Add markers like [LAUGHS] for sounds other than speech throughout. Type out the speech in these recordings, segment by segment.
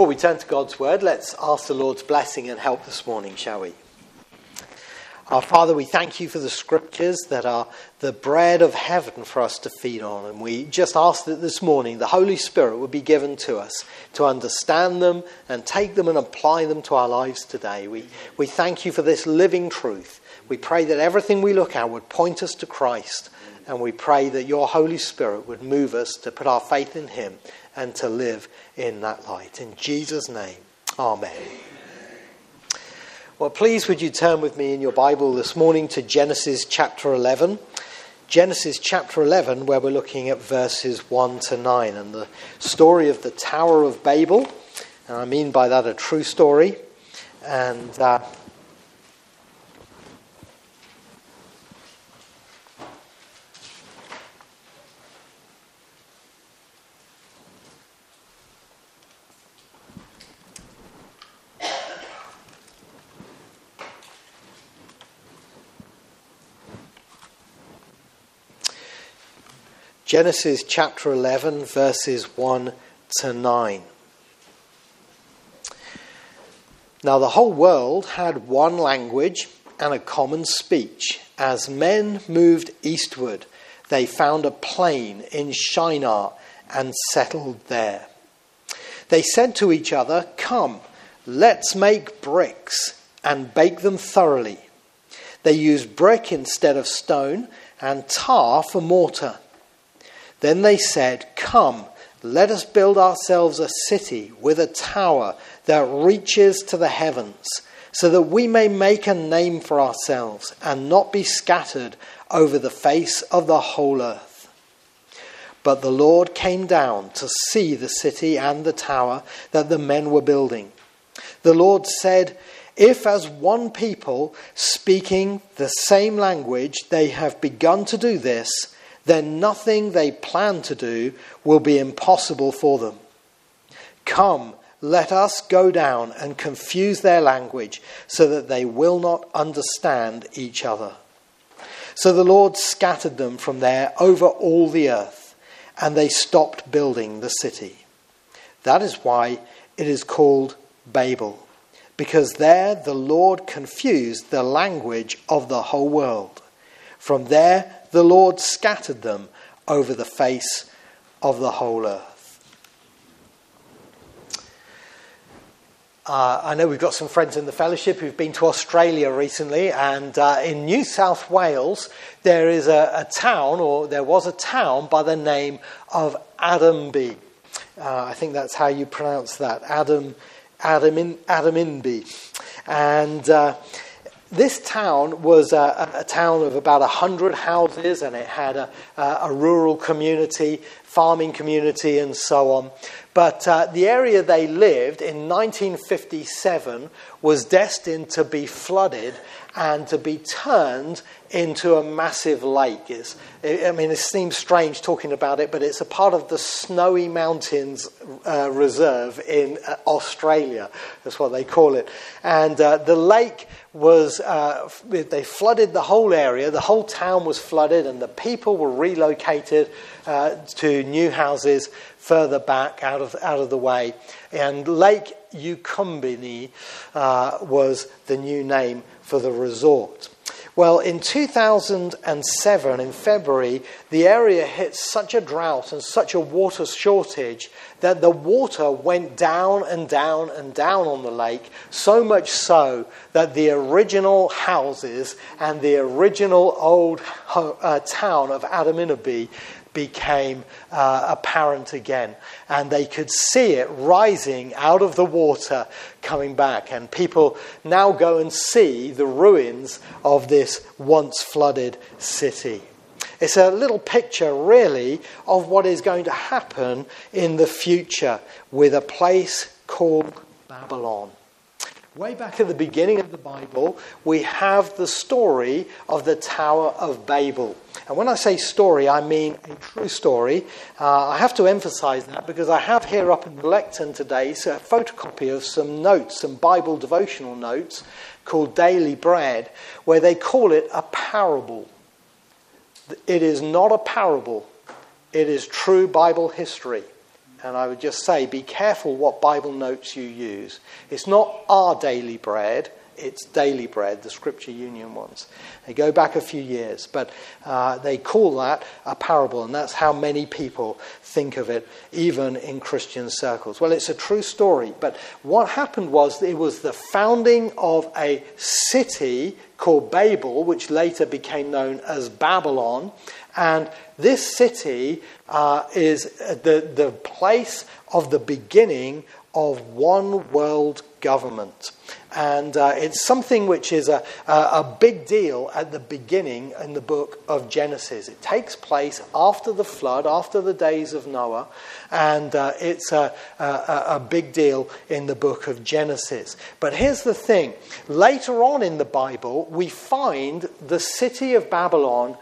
before we turn to God's word, let's ask the Lord's blessing and help this morning, shall we? Our Father, we thank you for the scriptures that are the bread of heaven for us to feed on. And we just ask that this morning the Holy Spirit would be given to us to understand them and take them and apply them to our lives today. We, we thank you for this living truth. We pray that everything we look at would point us to Christ. And we pray that your Holy Spirit would move us to put our faith in Him and to live in that light. In Jesus' name, Amen. Well, please would you turn with me in your Bible this morning to Genesis chapter 11. Genesis chapter 11, where we're looking at verses 1 to 9 and the story of the Tower of Babel. And I mean by that a true story. And uh, Genesis chapter 11, verses 1 to 9. Now, the whole world had one language and a common speech. As men moved eastward, they found a plain in Shinar and settled there. They said to each other, Come, let's make bricks and bake them thoroughly. They used brick instead of stone and tar for mortar. Then they said, Come, let us build ourselves a city with a tower that reaches to the heavens, so that we may make a name for ourselves and not be scattered over the face of the whole earth. But the Lord came down to see the city and the tower that the men were building. The Lord said, If as one people, speaking the same language, they have begun to do this, then nothing they plan to do will be impossible for them. Come, let us go down and confuse their language so that they will not understand each other. So the Lord scattered them from there over all the earth, and they stopped building the city. That is why it is called Babel, because there the Lord confused the language of the whole world. From there the Lord scattered them over the face of the whole earth. Uh, I know we've got some friends in the fellowship who've been to Australia recently, and uh, in New South Wales, there is a, a, town, or there was a town, by the name of Adamby. Uh, I think that's how you pronounce that, Adam, Adam, in, Adamby. And uh, this town was a, a, town of about 100 houses and it had a, a, rural community, farming community, and so on. But uh, the area they lived in 1957 was destined to be flooded and to be turned into a massive lake. It's, I mean, it seems strange talking about it, but it's a part of the Snowy Mountains uh, Reserve in uh, Australia. That's what they call it. And uh, the lake was, uh, they flooded the whole area, the whole town was flooded, and the people were relocated uh, to new houses further back out of, out of the way. And Lake Eucumbene uh, was the new name for the resort. Well, in 2007, in February, the area hit such a drought and such a water shortage that the water went down and down and down on the lake, so much so that the original houses and the original old uh, town of Adaminaby became uh, apparent again. And they could see it rising out of the water coming back. And people now go and see the ruins of this once flooded city. It's a little picture, really, of what is going to happen in the future with a place called Babylon. Way back at the beginning of the Bible, we have the story of the Tower of Babel. And when I say story, I mean a true story. Uh, I have to emphasize that because I have here up in the lectern today so a photocopy of some notes, some Bible devotional notes called Daily Bread, where they call it a parable. It is not a parable, it is true Bible history. And I would just say be careful what Bible notes you use. It's not our daily bread, it's daily bread, the Scripture Union ones. They go back a few years, but uh, they call that a parable, and that's how many people think of it, even in Christian circles. Well, it's a true story, but what happened was it was the founding of a city called Babel, which later became known as Babylon. And this city uh, is the, the place of the beginning of one world government. And uh, it's something which is a, a, a, big deal at the beginning in the book of Genesis. It takes place after the flood, after the days of Noah, and uh, it's a, a, a big deal in the book of Genesis. But here's the thing later on in the Bible, we find the city of Babylon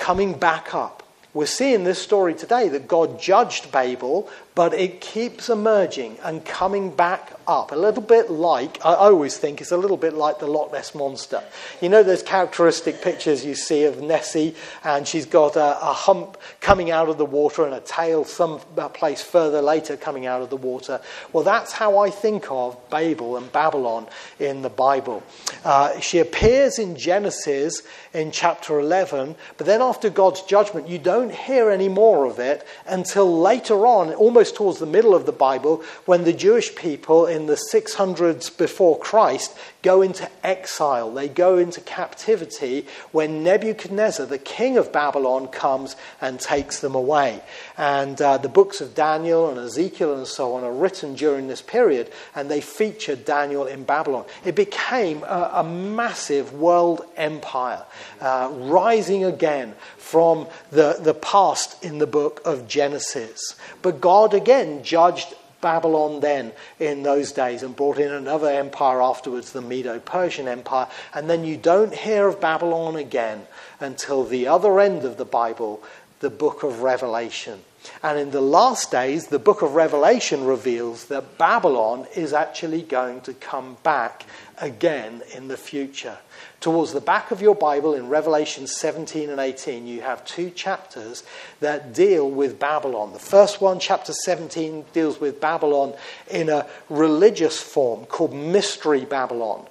coming back up. We're seeing this story today that God judged Babel, but it keeps emerging and coming back up. A little bit like, I always think it's a little bit like the Loch Ness Monster. You know those characteristic pictures you see of Nessie, and she's got a, a hump coming out of the water and a tail some place further later coming out of the water. Well, that's how I think of Babel and Babylon in the Bible. Uh, she appears in Genesis in chapter 11, but then after God's judgment, you don't hear any more of it until later on, almost towards the middle of the Bible, when the Jewish people in the 600s before Christ go into exile. They go into captivity when Nebuchadnezzar, the king of Babylon, comes and takes them away. And uh, the books of Daniel and Ezekiel and so on are written during this period, and they feature Daniel in Babylon. It became a, a massive world empire, uh, rising again from the, the past in the book of Genesis. But God again judged Babylon then in those days and brought in another empire afterwards, the Medo Persian Empire. And then you don't hear of Babylon again until the other end of the Bible, the book of Revelation. And in the last days, the book of Revelation reveals that Babylon is actually going to come back again in the future. Towards the back of your Bible in Revelation 17 and 18, you have two chapters that deal with Babylon. The first one, chapter 17, deals with Babylon in a religious form called Mystery Babylon.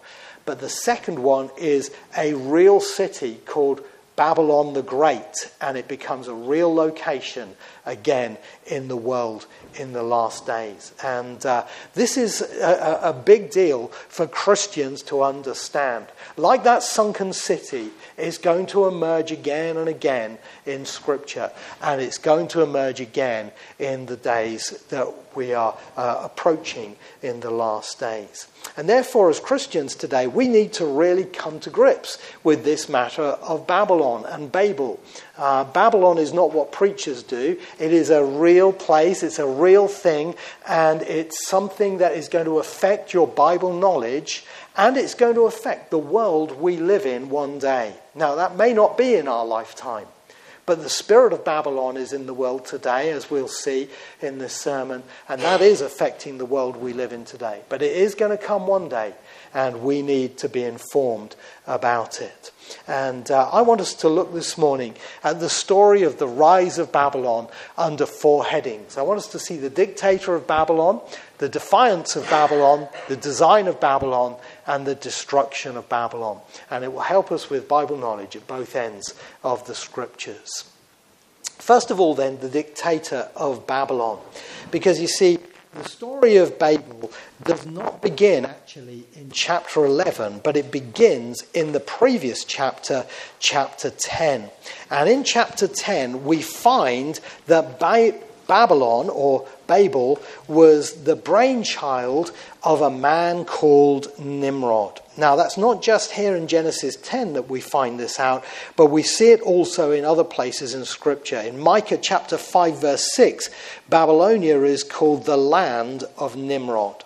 But the second one is a real city called Babylon the Great, and it becomes a real location again in the world in the last days. And uh, this is a, a big deal for Christians to understand. Like that sunken city is going to emerge again and again in Scripture, and it's going to emerge again in the days that we are uh, approaching in the last days. And therefore, as Christians today, we need to really come to grips with this matter of Babylon and Babel. Uh, Babylon is not what preachers do, it is a real place, it's a real thing, and it's something that is going to affect your Bible knowledge and it's going to affect the world we live in one day. Now, that may not be in our lifetime. But the spirit of Babylon is in the world today, as we'll see in this sermon, and that is affecting the world we live in today. But it is going to come one day, and we need to be informed about it. And uh, I want us to look this morning at the story of the rise of Babylon under four headings. I want us to see the dictator of Babylon, the defiance of Babylon, the design of Babylon, and the destruction of Babylon. And it will help us with Bible knowledge at both ends of the scriptures. First of all, then, the dictator of Babylon. Because you see, the story of Babel does not begin actually in chapter 11, but it begins in the previous chapter, chapter 10. And in chapter 10, we find that Babylon, or Babel, was the brainchild of a man called Nimrod. Now, that's not just here in Genesis 10 that we find this out, but we see it also in other places in Scripture. In Micah chapter 5, verse 6, Babylonia is called the land of Nimrod.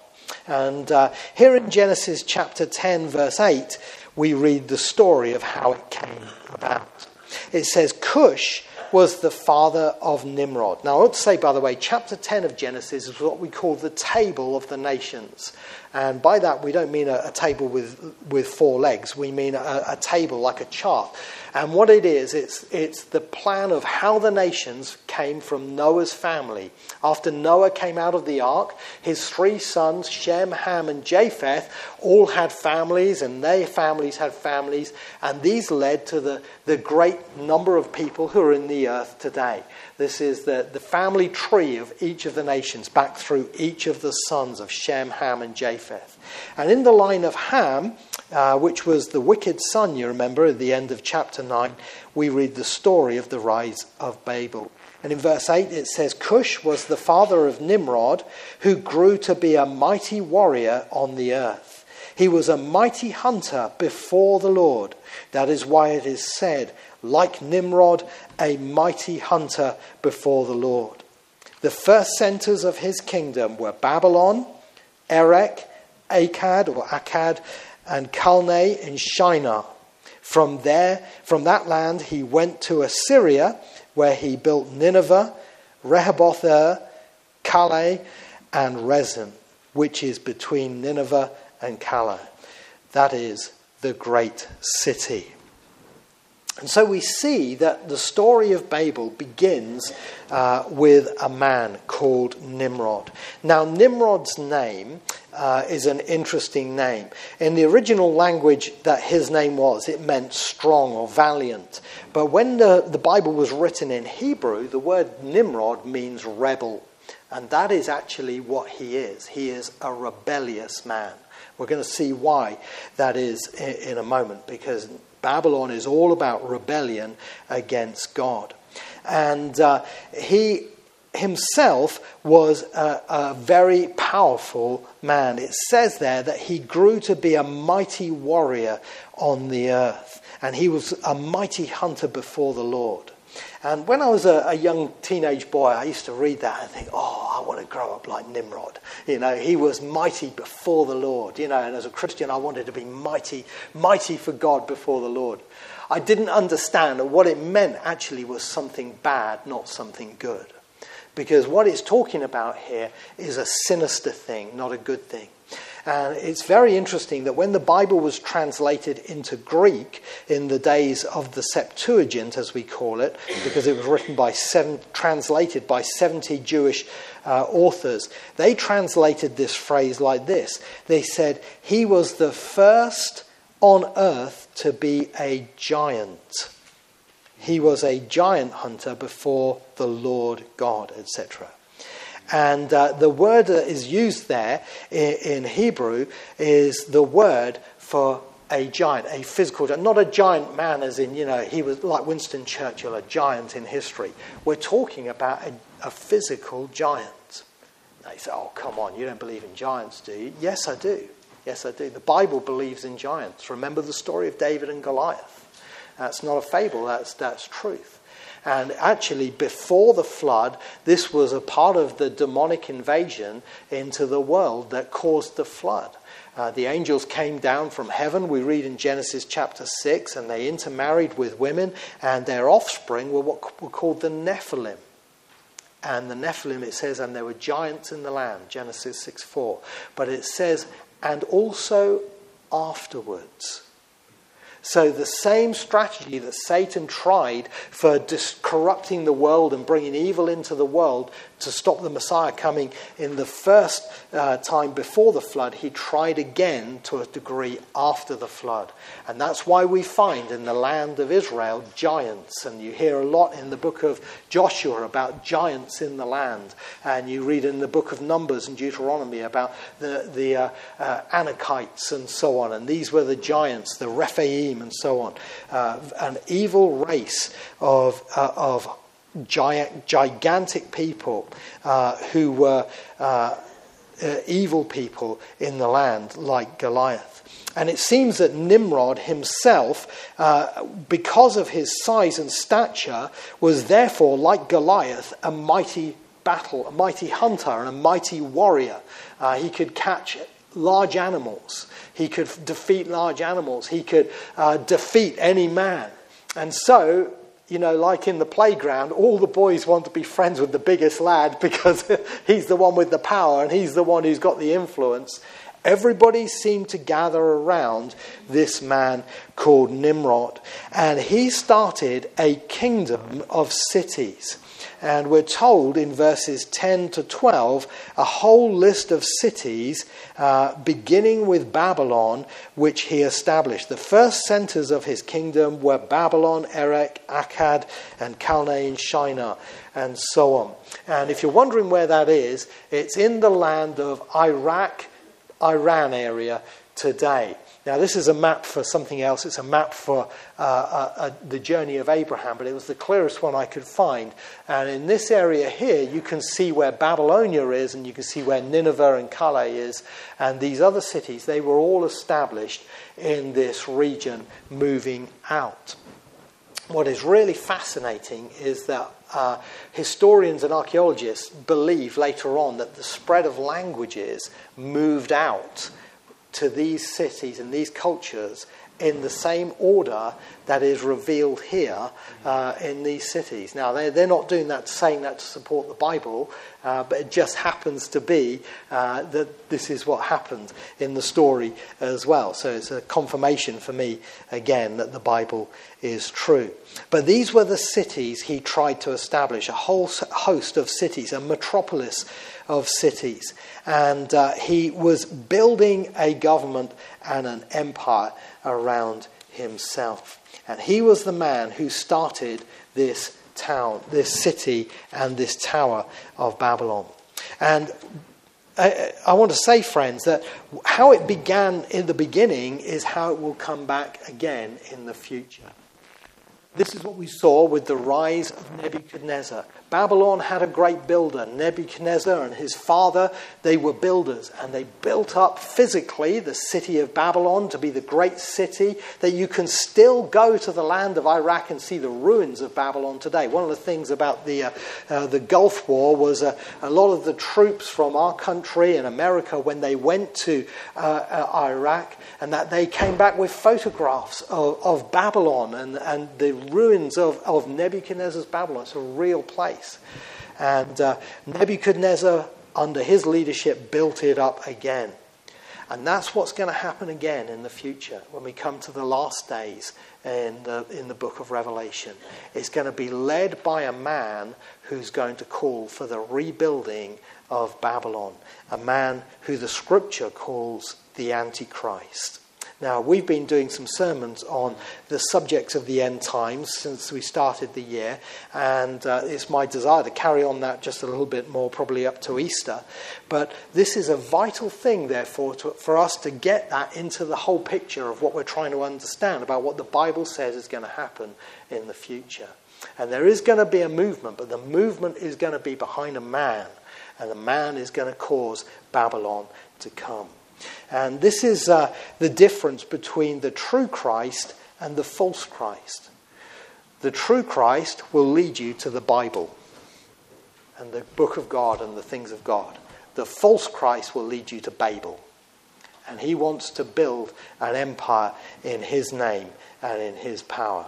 And uh, here in Genesis chapter 10, verse 8, we read the story of how it came about. It says, Cush was the father of Nimrod. Now, I ought to say, by the way, chapter 10 of Genesis is what we call the table of the nations. And by that, we don't mean a, a table with, with four legs, we mean a, a table like a chart. And what it is, it's, it's the plan of how the nations came from Noah's family. After Noah came out of the ark, his three sons, Shem, Ham, and Japheth, all had families, and their families had families, and these led to the, the great number of people who are in the earth today. This is the, the family tree of each of the nations, back through each of the sons of Shem, Ham, and Japheth. And in the line of Ham, uh, which was the wicked son, you remember, at the end of chapter 9, we read the story of the rise of Babel. And in verse 8 it says, Cush was the father of Nimrod, who grew to be a mighty warrior on the earth. He was a mighty hunter before the Lord. That is why it is said, like Nimrod, a mighty hunter before the Lord. The first centers of his kingdom were Babylon, Erech, Akkad or Akkad, and Calneh in Shinar. From there, from that land, he went to Assyria, where he built Nineveh, Rehoboth, Calah, and Resen, which is between Nineveh and Calah. That is the great city. And so we see that the story of Babel begins uh, with a man called Nimrod. Now, Nimrod's name uh, is an interesting name. In the original language that his name was, it meant strong or valiant. But when the, the Bible was written in Hebrew, the word Nimrod means rebel. And that is actually what he is. He is a rebellious man. We're going to see why that is in, in a moment, because Babylon is all about rebellion against God. And uh, he himself was a, a, very powerful man. It says there that he grew to be a mighty warrior on the earth, and he was a mighty hunter before the Lord. And when I was a, a, young teenage boy, I used to read that and think, oh, I want to grow up like Nimrod. You know, he was mighty before the Lord. You know, and as a Christian, I wanted to be mighty, mighty for God before the Lord. I didn't understand that what it meant actually was something bad, not something good. Because what it's talking about here is a sinister thing, not a good thing. And it's very interesting that when the Bible was translated into Greek in the days of the Septuagint, as we call it, because it was written by seven, translated by 70 Jewish uh, authors, they translated this phrase like this. They said, He was the first on earth to be a giant. He was a giant hunter before the Lord God, etc. And uh, the word that is used there in, in, Hebrew is the word for a giant, a physical giant. Not a giant man, as in, you know, he was like Winston Churchill, a giant in history. We're talking about a, a physical giant. They say, oh, come on, you don't believe in giants, do you? Yes, I do. Yes, I do. The Bible believes in giants. Remember the story of David and Goliath. That's not a fable, that's, that's truth. And actually, before the flood, this was a part of the demonic invasion into the world that caused the flood. Uh, the angels came down from heaven, we read in Genesis chapter 6, and they intermarried with women, and their offspring were what were called the Nephilim. And the Nephilim, it says, and there were giants in the land, Genesis 6 4. But it says, and also afterwards. So, the same strategy that Satan tried for dis- corrupting the world and bringing evil into the world to stop the Messiah coming in the first uh, time before the flood, he tried again to a degree after the flood. And that's why we find in the land of Israel giants. And you hear a lot in the book of Joshua about giants in the land. And you read in the book of Numbers and Deuteronomy about the, the uh, uh, Anakites and so on. And these were the giants, the Rephaim and so on. Uh, an evil race of, uh, of giant, gigantic people uh, who were uh, uh, evil people in the land, like Goliath. And it seems that Nimrod himself, uh, because of his size and stature, was therefore, like Goliath, a mighty battle, a mighty hunter, and a mighty warrior. Uh, he could catch large animals. He could defeat large animals. He could uh, defeat any man. And so you know, like in the playground, all the boys want to be friends with the biggest lad [LAUGHS] because he's the one with the power and he's the one who's got the influence. Everybody seemed to gather around this man called Nimrod, and he started a kingdom of cities. And we're told in verses 10 to 12 a whole list of cities, uh, beginning with Babylon, which he established. The first centers of his kingdom were Babylon, Erech, Akkad, and Calneh in Shinar, and so on. And if you're wondering where that is, it's in the land of Iraq, Iran area today. Now, this is a map for something else. It's a map for uh, uh, uh, the journey of Abraham, but it was the clearest one I could find. And in this area here, you can see where Babylonia is, and you can see where Nineveh and Calah is, and these other cities. They were all established in this region, moving out. What is really fascinating is that uh, historians and archaeologists believe later on that the spread of languages moved out to these cities and these cultures in the same order that is revealed here uh, in these cities. Now, they're, they're not doing that, saying that to support the Bible, uh, but it just happens to be uh, that this is what happened in the story as well. So it's a confirmation for me, again, that the Bible is true. But these were the cities he tried to establish a whole host of cities, a metropolis of cities. And uh, he was building a government and an empire around himself. And he was the man who started this town, this city, and this tower of Babylon. And I, I, want to say, friends, that how it began in the beginning is how it will come back again in the future. This is what we saw with the rise of Nebuchadnezzar. Babylon had a great builder, Nebuchadnezzar and his father. They were builders, and they built up physically the city of Babylon to be the great city that you can still go to the land of Iraq and see the ruins of Babylon today. One of the things about the, uh, uh, the Gulf War was uh, a lot of the troops from our country and America, when they went to uh, uh, Iraq, and that they came back with photographs of, of Babylon and, and the ruins of, of Nebuchadnezzar's Babylon. It's a real place place. And uh, Nebuchadnezzar, under his leadership, built it up again. And that's what's going to happen again in the future when we come to the last days in the, in the book of Revelation. It's going to be led by a man who's going to call for the rebuilding of Babylon, a man who the scripture calls the Antichrist. Now, we've been doing some sermons on the subject of the end times since we started the year, and uh, it's my desire to carry on that just a little bit more, probably up to Easter. But this is a vital thing, therefore, to, for us to get that into the whole picture of what we're trying to understand about what the Bible says is going to happen in the future. And there is going to be a movement, but the movement is going to be behind a man, and the man is going to cause Babylon to come. And this is uh, the difference between the true Christ and the false Christ. The true Christ will lead you to the Bible and the book of God and the things of God. The false Christ will lead you to Babel. And he wants to build an empire in his name and in his power.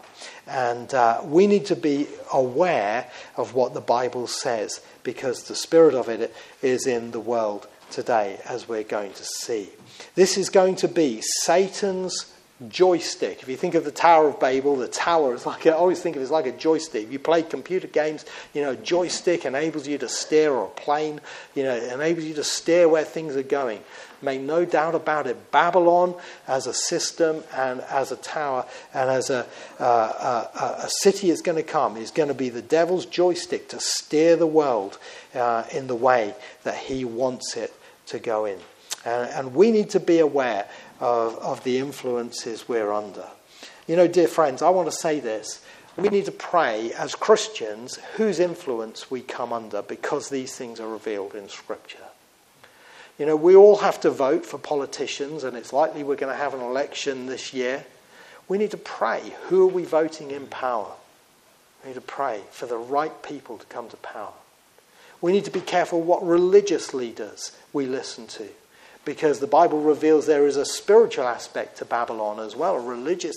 And uh, we need to be aware of what the Bible says because the spirit of it is in the world today, as we're going to see. This is going to be Satan's joystick. If you think of the Tower of Babel, the tower is like, I always think of it as like a joystick. If you play computer games, you know, joystick enables you to steer or a plane, you know, enables you to steer where things are going. Make no doubt about it. Babylon as a system and as a tower and as a, uh, a, a city is going to come is going to be the devil's joystick to steer the world uh, in the way that he wants it to go in. And, and we need to be aware of, of the influences we're under. You know, dear friends, I want to say this. We need to pray as Christians whose influence we come under because these things are revealed in Scripture. You know, we all have to vote for politicians, and it's likely we're going to have an election this year. We need to pray who are we voting in power? We need to pray for the right people to come to power. We need to be careful what religious leaders we listen to because the Bible reveals there is a spiritual aspect to Babylon as well, a religious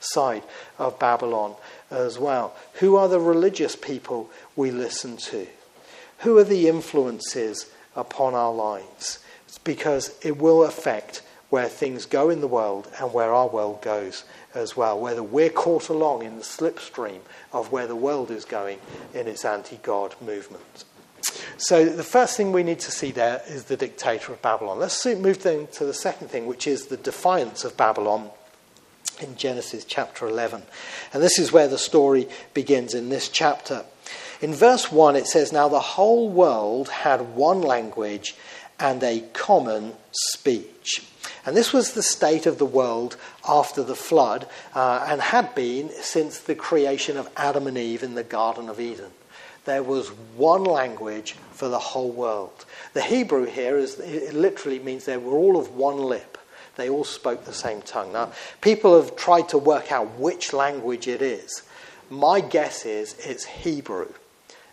side of Babylon as well. Who are the religious people we listen to? Who are the influences upon our lives? because it will affect where things go in the world and where our world goes as well, whether we're caught along in the slipstream of where the world is going in its anti God movement. So, the first thing we need to see there is the dictator of Babylon. Let's move then to the second thing, which is the defiance of Babylon in Genesis chapter 11. And this is where the story begins in this chapter. In verse 1, it says, Now the whole world had one language and a common speech. And this was the state of the world after the flood uh, and had been since the creation of Adam and Eve in the Garden of Eden. There was one language for the whole world. The Hebrew here is, it literally means they were all of one lip. They all spoke the same tongue. Now, people have tried to work out which language it is. My guess is it's Hebrew.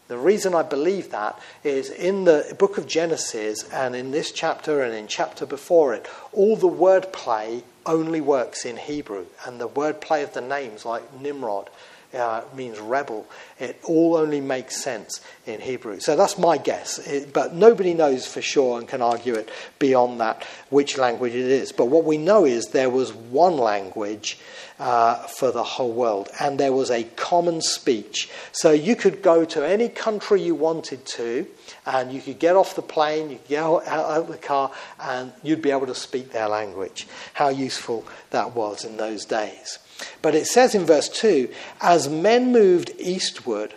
The reason I believe that is in the book of Genesis and in this chapter and in chapter before it, all the wordplay only works in Hebrew. And the wordplay of the names, like Nimrod, uh, means rebel. It all only makes sense in Hebrew. So that's my guess. It, but nobody knows for sure and can argue it beyond that which language it is. But what we know is there was one language uh, for the whole world, and there was a common speech. So you could go to any country you wanted to, and you could get off the plane, you could get out, out of the car, and you'd be able to speak their language. How useful that was in those days. But it says in verse 2 as men moved eastward,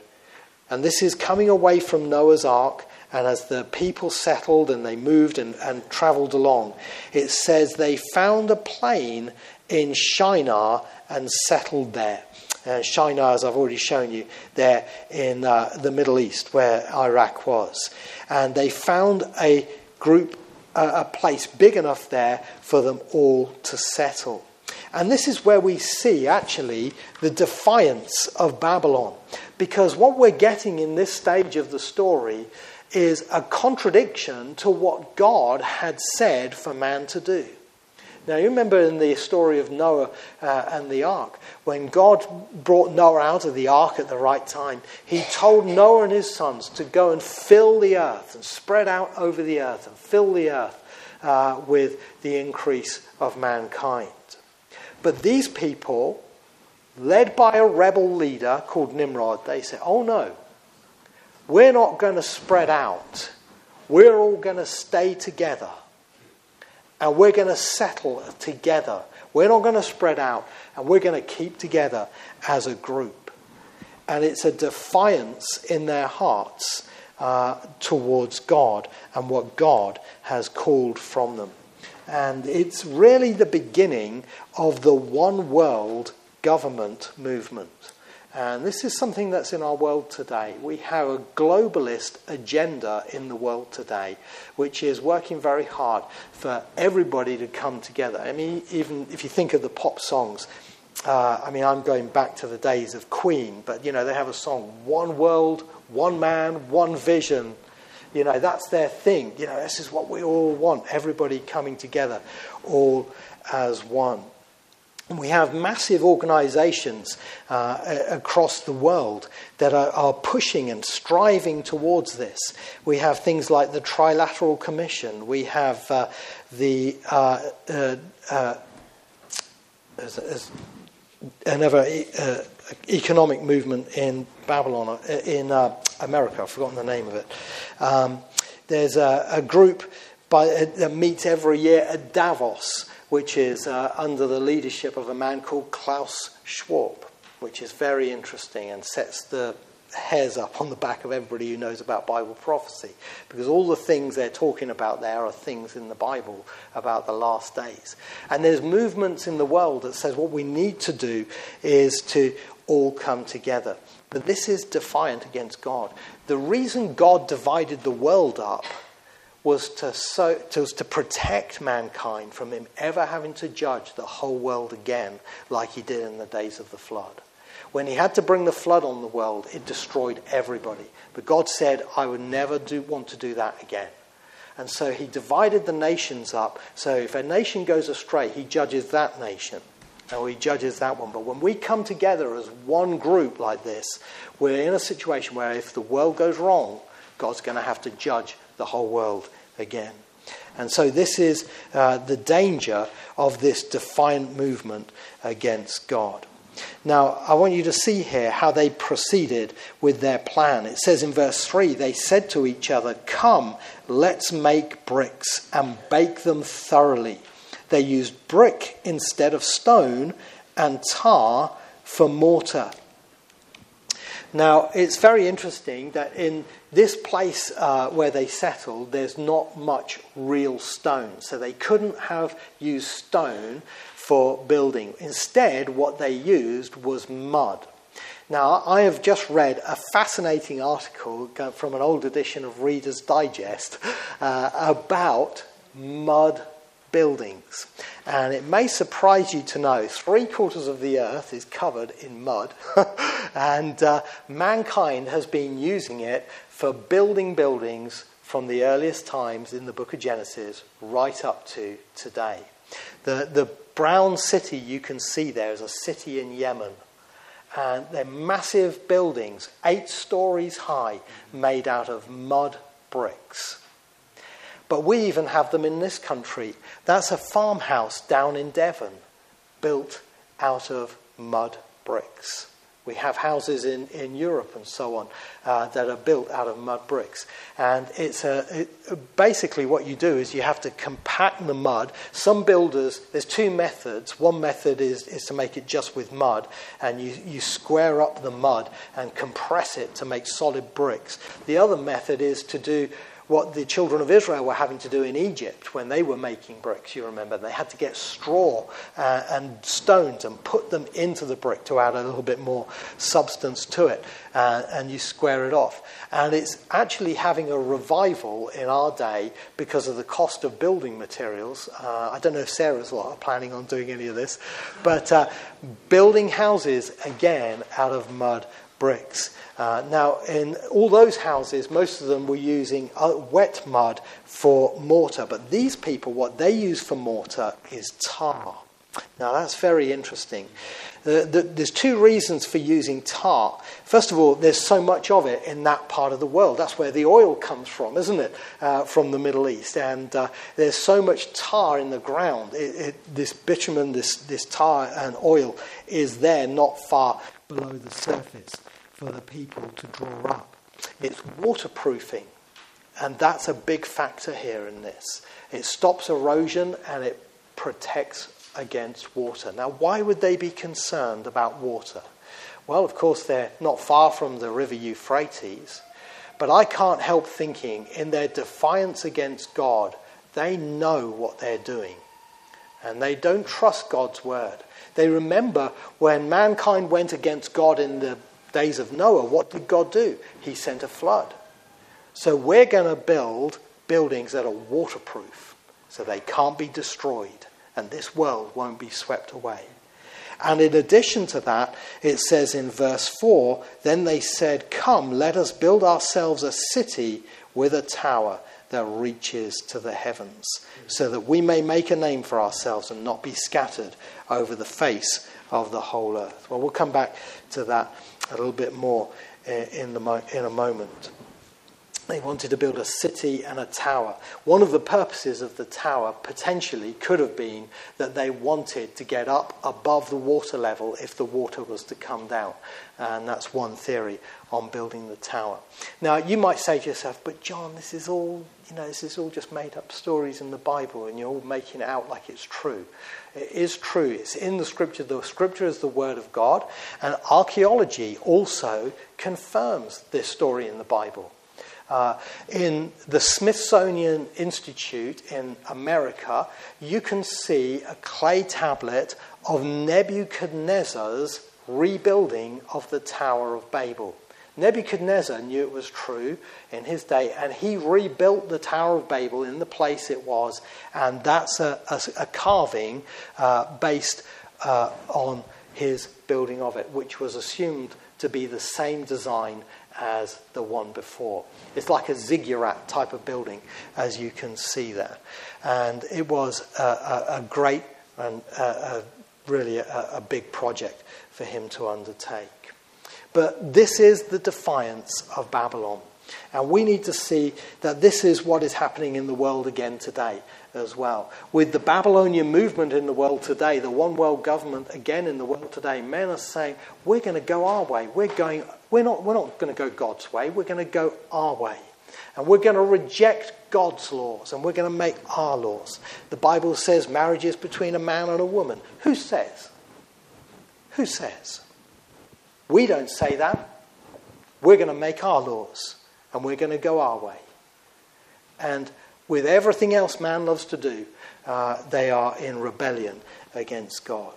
and this is coming away from Noah's ark, and as the people settled and they moved and, and traveled along, it says they found a plain in Shinar and settled there. Uh, Shinar, as I've already shown you, there in uh, the Middle East where Iraq was. And they found a group, uh, a place big enough there for them all to settle. And this is where we see actually the defiance of Babylon. Because what we're getting in this stage of the story is a contradiction to what God had said for man to do. Now, you remember in the story of Noah uh, and the ark, when God brought Noah out of the ark at the right time, he told Noah and his sons to go and fill the earth and spread out over the earth and fill the earth uh, with the increase of mankind. But these people, led by a rebel leader called Nimrod, they said, Oh no, we're not going to spread out. We're all going to stay together. And we're going to settle together. We're not going to spread out. And we're going to keep together as a group. And it's a defiance in their hearts uh, towards God and what God has called from them. And it's really the beginning of the one world government movement. And this is something that's in our world today. We have a globalist agenda in the world today, which is working very hard for everybody to come together. I mean, even if you think of the pop songs, uh, I mean, I'm going back to the days of Queen, but you know, they have a song, One World, One Man, One Vision. You know, that's their thing. You know, this is what we all want everybody coming together, all as one. We have massive organizations uh, across the world that are, are, pushing and striving towards this. We have things like the Trilateral Commission. We have uh, the uh, uh, uh as, as another uh, economic movement in Babylon, in America. I've forgotten the name of it. Um, there's a, a group by, that meets every year at Davos which is uh, under the leadership of a man called Klaus Schwab, which is very interesting and sets the hairs up on the back of everybody who knows about Bible prophecy. Because all the things they're talking about there are things in the Bible about the last days. And there's movements in the world that says what we need to do is to all come together. But this is defiant against God. The reason God divided the world up was to, so, to, was to protect mankind from him ever having to judge the whole world again like he did in the days of the flood. When he had to bring the flood on the world, it destroyed everybody. But God said, I would never do, want to do that again. And so he divided the nations up. So if a nation goes astray, he judges that nation. And he judges that one. But when we come together as one group like this, we're in a situation where if the world goes wrong, God's going to have to judge the whole world again. And so, this is uh, the danger of this defiant movement against God. Now, I want you to see here how they proceeded with their plan. It says in verse 3 they said to each other, Come, let's make bricks and bake them thoroughly. They used brick instead of stone and tar for mortar. Now, it's very interesting that in this place uh, where they settled, there's not much real stone. So they couldn't have used stone for building. Instead, what they used was mud. Now, I have just read a fascinating article from an old edition of Reader's Digest [LAUGHS] uh, about mud buildings. And it may surprise you to know three quarters of the earth is covered in mud, [LAUGHS] and uh, mankind has been using it for building buildings from the earliest times in the book of Genesis right up to today. The, the brown city you can see there is a city in Yemen. And they're massive buildings, eight stories high, made out of mud bricks. But we even have them in this country. That's a farmhouse down in Devon, built out of mud bricks. We have houses in, in Europe and so on uh, that are built out of mud bricks. And it's a, it, basically what you do is you have to compact the mud. Some builders, there's two methods. One method is, is to make it just with mud, and you, you square up the mud and compress it to make solid bricks. The other method is to do what the children of Israel were having to do in Egypt when they were making bricks, you remember. They had to get straw uh, and stones and put them into the brick to add a little bit more substance to it, uh, and you square it off. And it's actually having a revival in our day because of the cost of building materials. Uh, I don't know if Sarah's lot are planning on doing any of this, but uh, building houses again out of mud bricks. Uh, now, in all those houses, most of them were using uh, wet mud for mortar, but these people, what they use for mortar is tar. Now, that's very interesting. Uh, the, there's two reasons for using tar. First of all, there's so much of it in that part of the world. That's where the oil comes from, isn't it? Uh, from the Middle East. And uh, there's so much tar in the ground. It, it, this bitumen, this, this tar and oil is there not far below the surface for the people to draw up. It's waterproofing, and that's a big factor here in this. It stops erosion and it protects against water. Now, why would they be concerned about water? Well, of course, they're not far from the river Euphrates, but I can't help thinking in their defiance against God, they know what they're doing. And they don't trust God's word. They remember when mankind went against God in the days of Noah, what did God do? He sent a flood. So we're going to build buildings that are waterproof so they can't be destroyed and this world won't be swept away. And in addition to that, it says in verse 4 Then they said, Come, let us build ourselves a city with a tower that reaches to the heavens, so that we may make a name for ourselves and not be scattered over the face of the whole earth. Well, we'll come back to that a little bit more uh, in, the, in a moment. They wanted to build a city and a tower. One of the purposes of the tower potentially could have been that they wanted to get up above the water level if the water was to come down. And that's one theory on building the tower. Now, you might say to yourself, but John, this is all, you know, this is all just made up stories in the Bible and you're all making it out like it's true. It is true. It's in the scripture. The scripture is the word of God. And archaeology also confirms this story in the Bible. Uh, in the Smithsonian Institute in America, you can see a clay tablet of Nebuchadnezzar's rebuilding of the Tower of Babel. Nebuchadnezzar knew it was true in his day, and he rebuilt the Tower of Babel in the place it was, and that's a, a, a carving uh, based uh, on his building of it, which was assumed to be the same design as the one before. It's like a ziggurat type of building, as you can see there. And it was a, a, a great and uh, a, really a big project for him to undertake. But this is the defiance of Babylon. And we need to see that this is what is happening in the world again today as well. With the Babylonian movement in the world today, the one world government again in the world today, men are saying, we're going to go our way. We're, going, we're not, we're not going to go God's way. We're going to go our way. And we're going to reject God's laws and we're going to make our laws. The Bible says marriage is between a man and a woman. Who says? Who says? We don't say that. We're going to make our laws and we're going to go our way. And with everything else man loves to do, uh, they are in rebellion against God.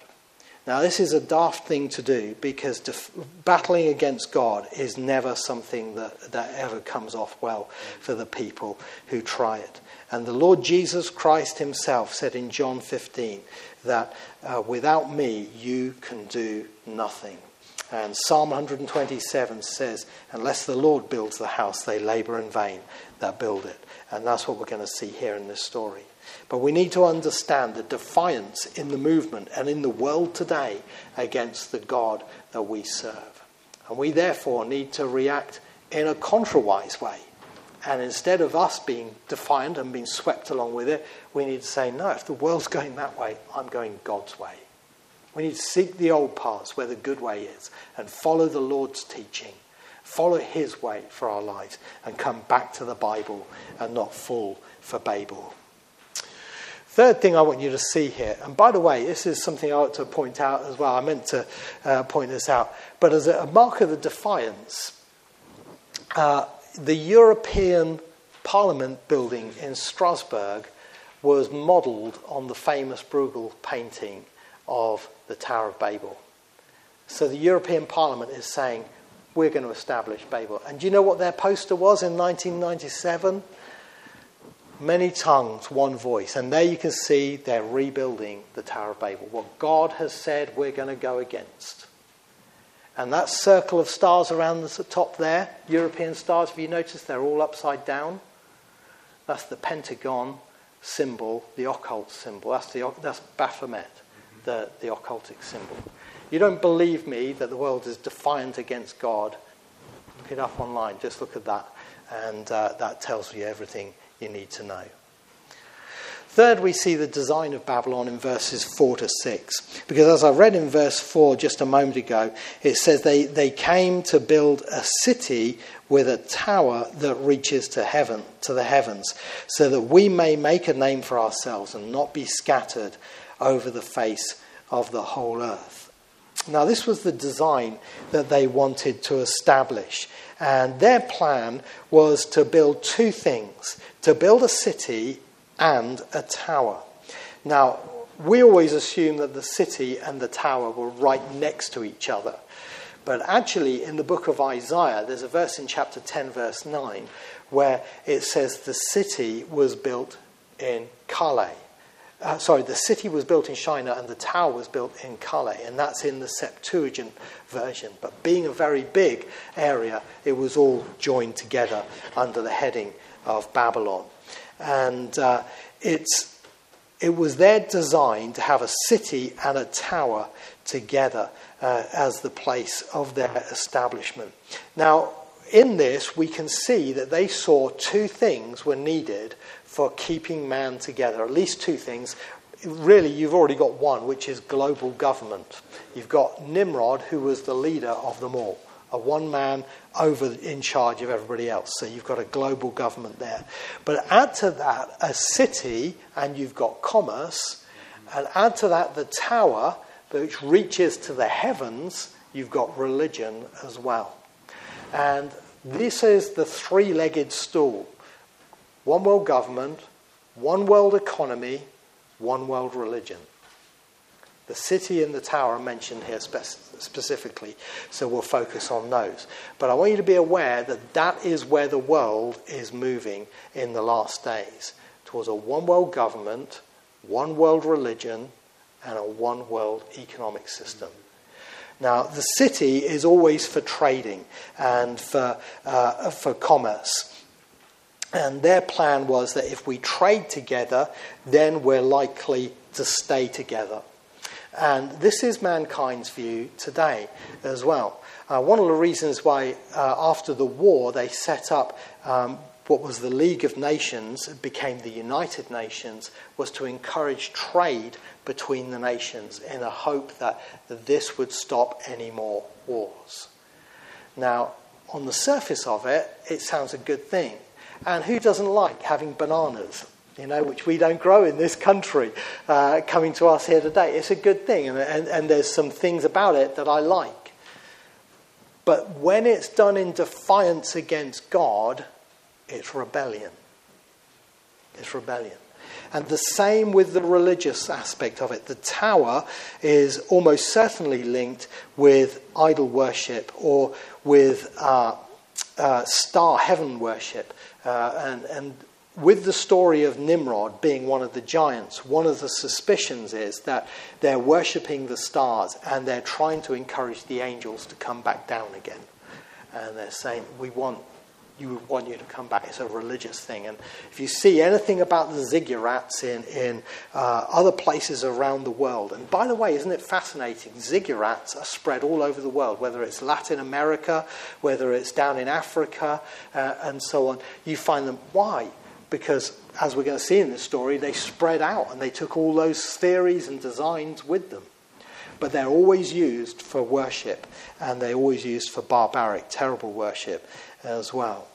Now, this is a daft thing to do because def- battling against God is never something that, that ever comes off well for the people who try it. And the Lord Jesus Christ himself said in John 15 that uh, without me you can do nothing. And Psalm 127 says, Unless the Lord builds the house, they labor in vain that build it. And that's what we're going to see here in this story. But we need to understand the defiance in the movement and in the world today against the God that we serve. And we therefore need to react in a contrawise way. And instead of us being defiant and being swept along with it, we need to say, no, if the world's [LAUGHS] going that way, I'm going God's way. We need to seek the old paths where the good way is and follow the Lord's teaching, follow His way for our lives, and come back to the Bible and not fall for Babel. Third thing I want you to see here, and by the way, this is something I ought to point out as well. I meant to uh, point this out, but as a mark of the defiance, uh, the European Parliament building in Strasbourg was modelled on the famous Bruegel painting of the Tower of Babel. So the European Parliament is saying, we're going to establish Babel. And do you know what their poster was in 1997? Many tongues, one voice. And there you can see they're rebuilding the Tower of Babel. What God has said we're going to go against. And that circle of stars around the top there, European stars, have you noticed they're all upside down? That's the pentagon symbol, the occult symbol. That's, the, that's Baphomet the, the occultic symbol. You don't believe me that the world is defiant against God? Look it up online. Just look at that. And uh, that tells you everything you need to know. Third, we see the design of Babylon in verses 4 to 6. Because as I read in verse 4 just a moment ago, it says they, they came to build a city with a tower that reaches to heaven, to the heavens, so that we may make a name for ourselves and not be scattered over the face of the whole earth. Now, this was the design that they wanted to establish. And their plan was to build two things to build a city and a tower. Now, we always assume that the city and the tower were right next to each other. But actually, in the book of Isaiah, there's a verse in chapter 10, verse 9, where it says the city was built in Calah uh, sorry, the city was built in Shinar and the tower was built in Calah, and that's in the Septuagint version. But being a very big area, it was all joined together under the heading of Babylon. And uh, it's, it was their design to have a city and a tower together uh, as the place of their establishment. Now, in this, we can see that they saw two things were needed for keeping man together. At least two things. Really, you've already got one, which is global government. You've got Nimrod, who was the leader of them all, a one man over in charge of everybody else. So you've got a global government there. But add to that a city, and you've got commerce, and add to that the tower, which reaches to the heavens, you've got religion as well. And this is the three legged stool one world government, one world economy, one world religion. The city and the tower are mentioned here spe- specifically, so we'll focus on those. But I want you to be aware that that is where the world is moving in the last days towards a one world government, one world religion, and a one world economic system. Now, the city is always for trading and for, uh, for commerce. And their plan was that if we trade together, then we're likely to stay together. And this is mankind's view today as well. Uh, one of the reasons why, uh, after the war, they set up um, what was the League of Nations, became the United Nations, was to encourage trade between the nations in a hope that this would stop any more wars. Now, on the surface of it, it sounds a good thing. And who doesn't like having bananas? You know, which we don't grow in this country, uh, coming to us here today. It's a good thing, and, and, and there's some things about it that I like. But when it's done in defiance against God, it's rebellion. It's rebellion. And the same with the religious aspect of it. The tower is almost certainly linked with idol worship or with uh, uh, star heaven worship. Uh, and, and with the story of Nimrod being one of the giants, one of the suspicions is that they're worshipping the stars and they're trying to encourage the angels to come back down again. And they're saying, We want you would want you to come back. It's a religious thing. And if you see anything about the ziggurats in, in uh, other places around the world, and by the way, isn't it fascinating? Ziggurats are spread all over the world, whether it's Latin America, whether it's down in Africa, uh, and so on. You find them. Why? Because, as we're going to see in this story, they spread out and they took all those theories and designs with them but they're always used for worship and they're always used for barbaric, terrible worship as well.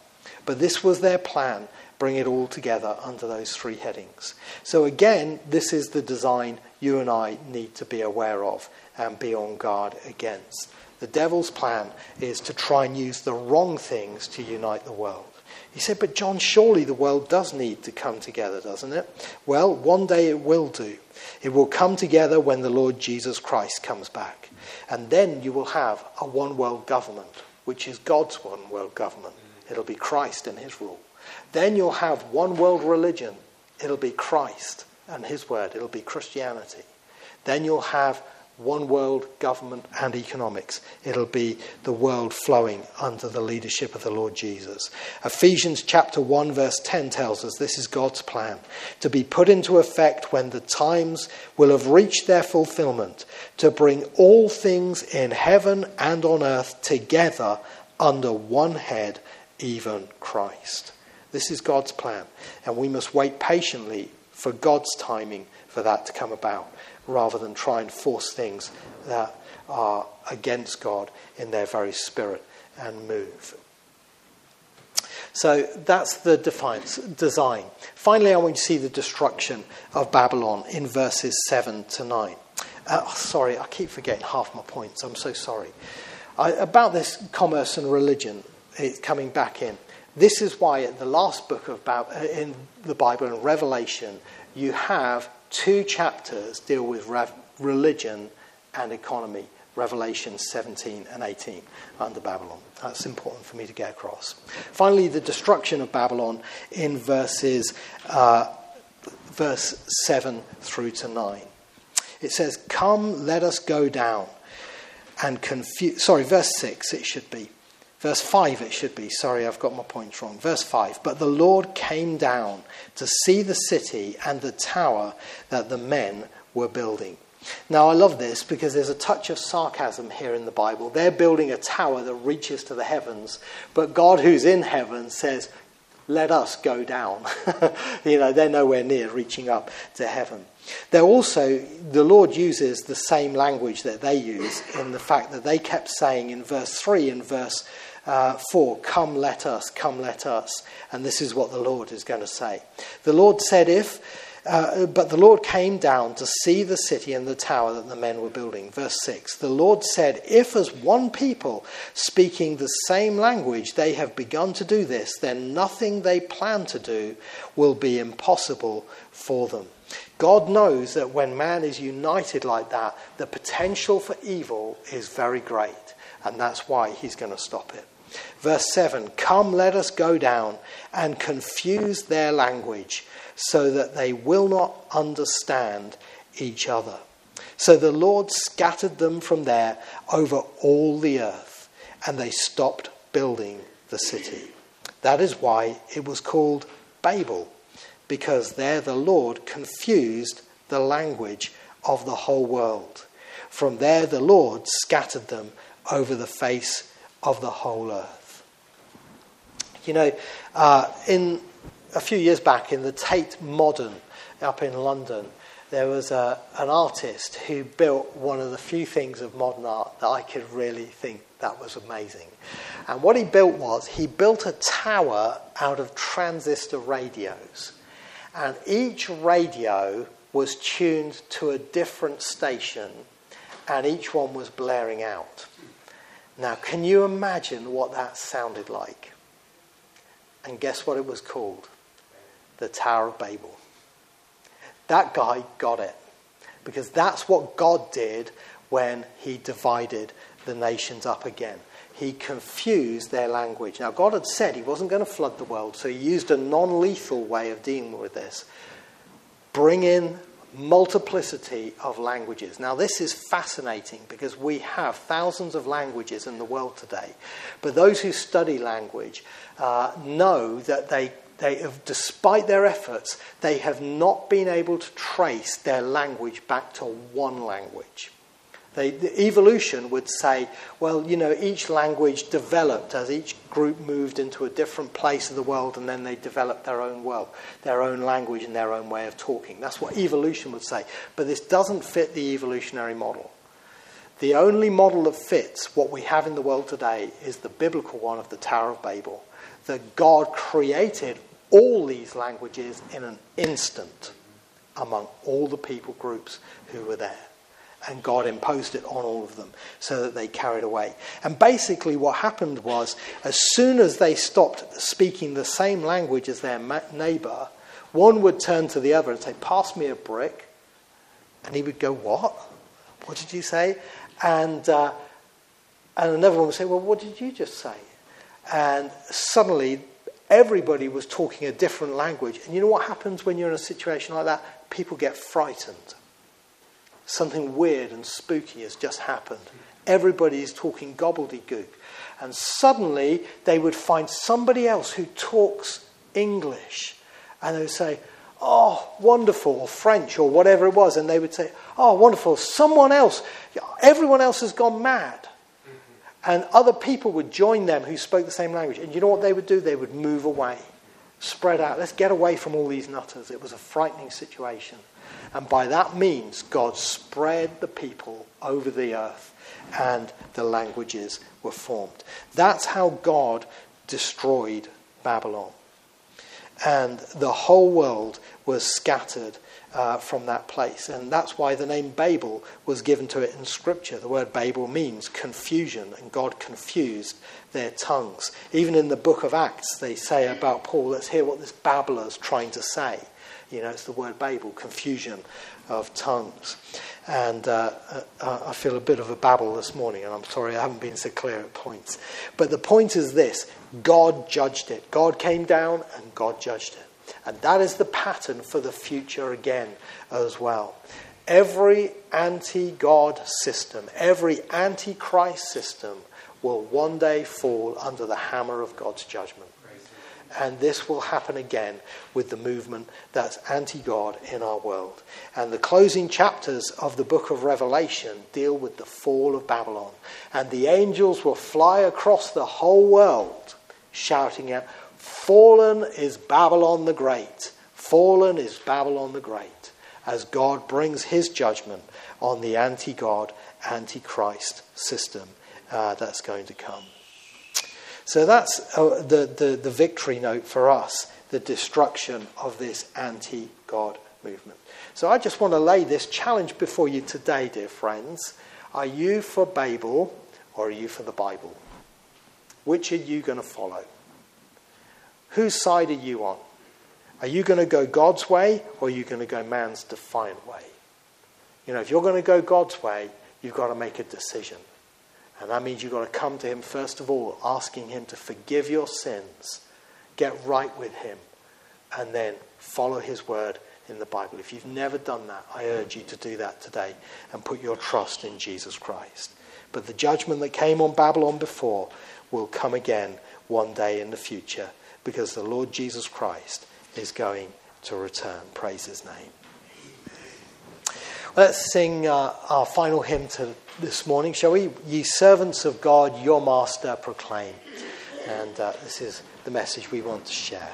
But this was their plan bring it all together under those three headings. So, again, this is the design you and I need to be aware of and be on guard against. The devil's plan is to try and use the wrong things to unite the world. He said, But John, surely the world does need to come together, doesn't it? Well, one day it will do. It will come together when the Lord Jesus Christ comes back. And then you will have a one world government, which is God's one world government. It'll be Christ and his rule. Then you'll have one world religion. It'll be Christ and his word. It'll be Christianity. Then you'll have one world government and economics. It'll be the world flowing under the leadership of the Lord Jesus. Ephesians chapter 1 verse 10 tells us this is God's plan to be put into effect when the times will have reached their fulfillment to bring all things in heaven and on earth together under one head even Christ. This is God's plan, and we must wait patiently for God's timing for that to come about, rather than try and force things that are against God in their very spirit and move. So that's the defiance, design. Finally, I want you to see the destruction of Babylon in verses 7 to 9. Uh, sorry, I keep forgetting half my points. I'm so sorry. I, about this commerce and religion, it's coming back in. This is why at the last book of uh, in the Bible, in Revelation, you have two chapters deal with religion and economy. Revelation 17 and 18 under Babylon. That's important for me to get across. Finally, the destruction of Babylon in verses uh, verse 7 through to 9. It says, Come, let us go down and confuse. Sorry, verse 6 it should be. Verse 5, it should be. Sorry, I've got my points wrong. Verse 5 But the Lord came down to see the city and the tower that the men were building. Now, I love this because there's a touch of sarcasm here in the Bible. They're building a tower that reaches to the heavens, but God, who's in heaven, says, Let us go down. [LAUGHS] you know, they're nowhere near reaching up to heaven. They're also, the Lord uses the same language that they use in the fact that they kept saying in verse 3 and verse uh, 4, Come, let us, come, let us. And this is what the Lord is going to say. The Lord said, If, uh, but the Lord came down to see the city and the tower that the men were building. Verse 6 The Lord said, If as one people speaking the same language they have begun to do this, then nothing they plan to do will be impossible for them. God knows that when man is united like that, the potential for evil is very great, and that's why he's going to stop it. Verse 7 Come, let us go down and confuse their language so that they will not understand each other. So the Lord scattered them from there over all the earth, and they stopped building the city. That is why it was called Babel, because there the Lord confused the language of the whole world. From there, the Lord scattered them over the face of the whole earth. You know, uh, in a few years back in the Tate Modern up in London, there was a, an artist who built one of the few things of modern art that I could really think that was amazing. And what he built was he built a tower out of transistor radios. And each radio was tuned to a different station, and each one was blaring out. Now, can you imagine what that sounded like? And guess what it was called? The Tower of Babel. That guy got it. Because that's what God did when he divided the nations up again. He confused their language. Now, God had said he wasn't going to flood the world, so he used a non lethal way of dealing with this. Bring in multiplicity of languages. Now, this is fascinating because we have thousands of languages in the world today, but those who study language uh, know that they, they have, despite their efforts, they have not been able to trace their language back to one language. They, the evolution would say, well, you know, each language developed as each group moved into a different place of the world, and then they developed their own world, their own language, and their own way of talking. That's what evolution would say. But this doesn't fit the evolutionary model. The only model that fits what we have in the world today is the biblical one of the Tower of Babel, that God created all these languages in an instant among all the people groups who were there and God imposed it on all of them so that they carried away. And basically, what happened was, as soon as they stopped speaking the same language as their neighbor, one would turn to the other and say, Pass me a brick. And he would go, What? What did you say? And, uh, and another one would say, Well, what did you just say? And suddenly, everybody was talking a different language. And you know what happens when you're in a situation like that? People get frightened something weird and spooky has just happened. Everybody is talking gobbledygook. And suddenly they would find somebody else who talks English. And they would say, Oh, wonderful, or French, or whatever it was. And they would say, Oh, wonderful, someone else. Everyone else has gone mad. And other people would join them who spoke the same language. And you know what they would do? They would move away, spread out. Let's get away from all these nutters. It was a frightening situation. And by that means, God spread the people over the earth and the languages were formed. That's how God destroyed Babylon. And the whole world was scattered uh, from that place. And that's why the name Babel was given to it in Scripture. The word Babel means confusion, and God confused their tongues. Even in the book of Acts, they say about Paul, let's hear what this babbler's trying to say. You know, it's the word Babel, confusion of tongues. And uh, uh, I feel a bit of a babble this morning, and I'm sorry I haven't been so clear at points. But the point is this God judged it. God came down and God judged it. And that is the pattern for the future again as well. Every anti God system, every anti Christ system will one day fall under the hammer of God's judgment. And this will happen again with the movement that's anti God in our world. And the closing chapters of the book of Revelation deal with the fall of Babylon. And the angels will fly across the whole world shouting out, Fallen is Babylon the Great! Fallen is Babylon the Great! As God brings his judgment on the anti God, anti Christ system uh, that's going to come. So that's uh, the, the, the victory note for us the destruction of this anti God movement. So I just want to lay this challenge before you today, dear friends. Are you for Babel or are you for the Bible? Which are you going to follow? Whose side are you on? Are you going to go God's way or are you going to go man's defiant way? You know, if you're going to go God's way, you've got to make a decision. And that means you've got to come to Him first of all, asking Him to forgive your sins, get right with Him, and then follow His word in the Bible. If you've never done that, I urge you to do that today and put your trust in Jesus Christ. But the judgment that came on Babylon before will come again one day in the future because the Lord Jesus Christ is going to return. Praise His name. Let's sing uh, our final hymn to this morning, shall we? Ye servants of God, your master proclaim. And uh, this is the message we want to share.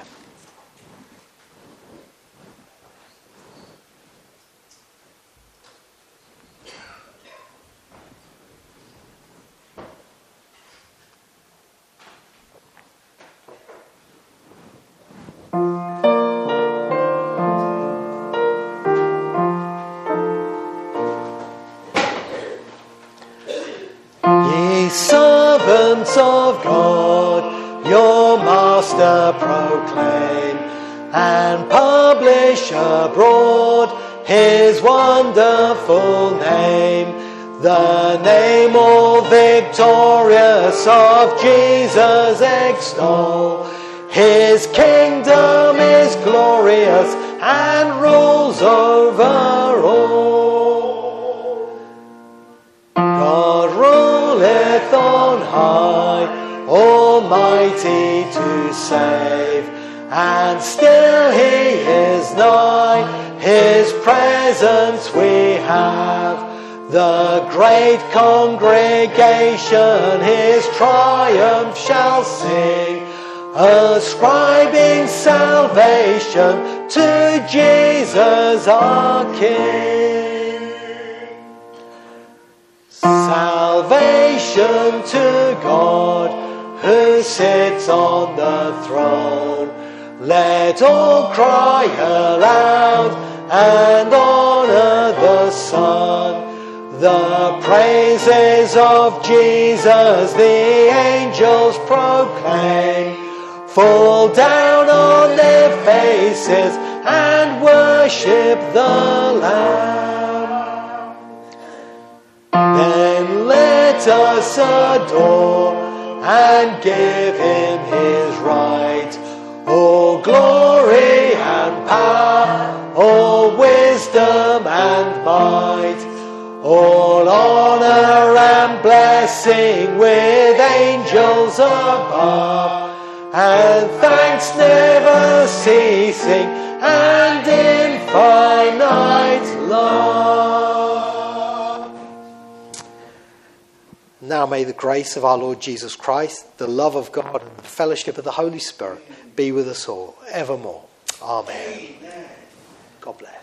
Victorious of Jesus extol. His kingdom is glorious and rules over all. God ruleth on high, almighty to save, and still he is nigh, his presence we have. The great congregation his triumph shall sing, ascribing salvation to Jesus our King. Salvation to God who sits on the throne. Let all cry aloud and honor the Son. The praises of Jesus the angels proclaim. Fall down on their faces and worship the Lamb. Then let us adore and give him his right. All glory and power, all wisdom and might. All honor and blessing with angels above, and thanks never ceasing, and infinite love. Now may the grace of our Lord Jesus Christ, the love of God, and the fellowship of the Holy Spirit be with us all evermore. Amen. Amen. God bless.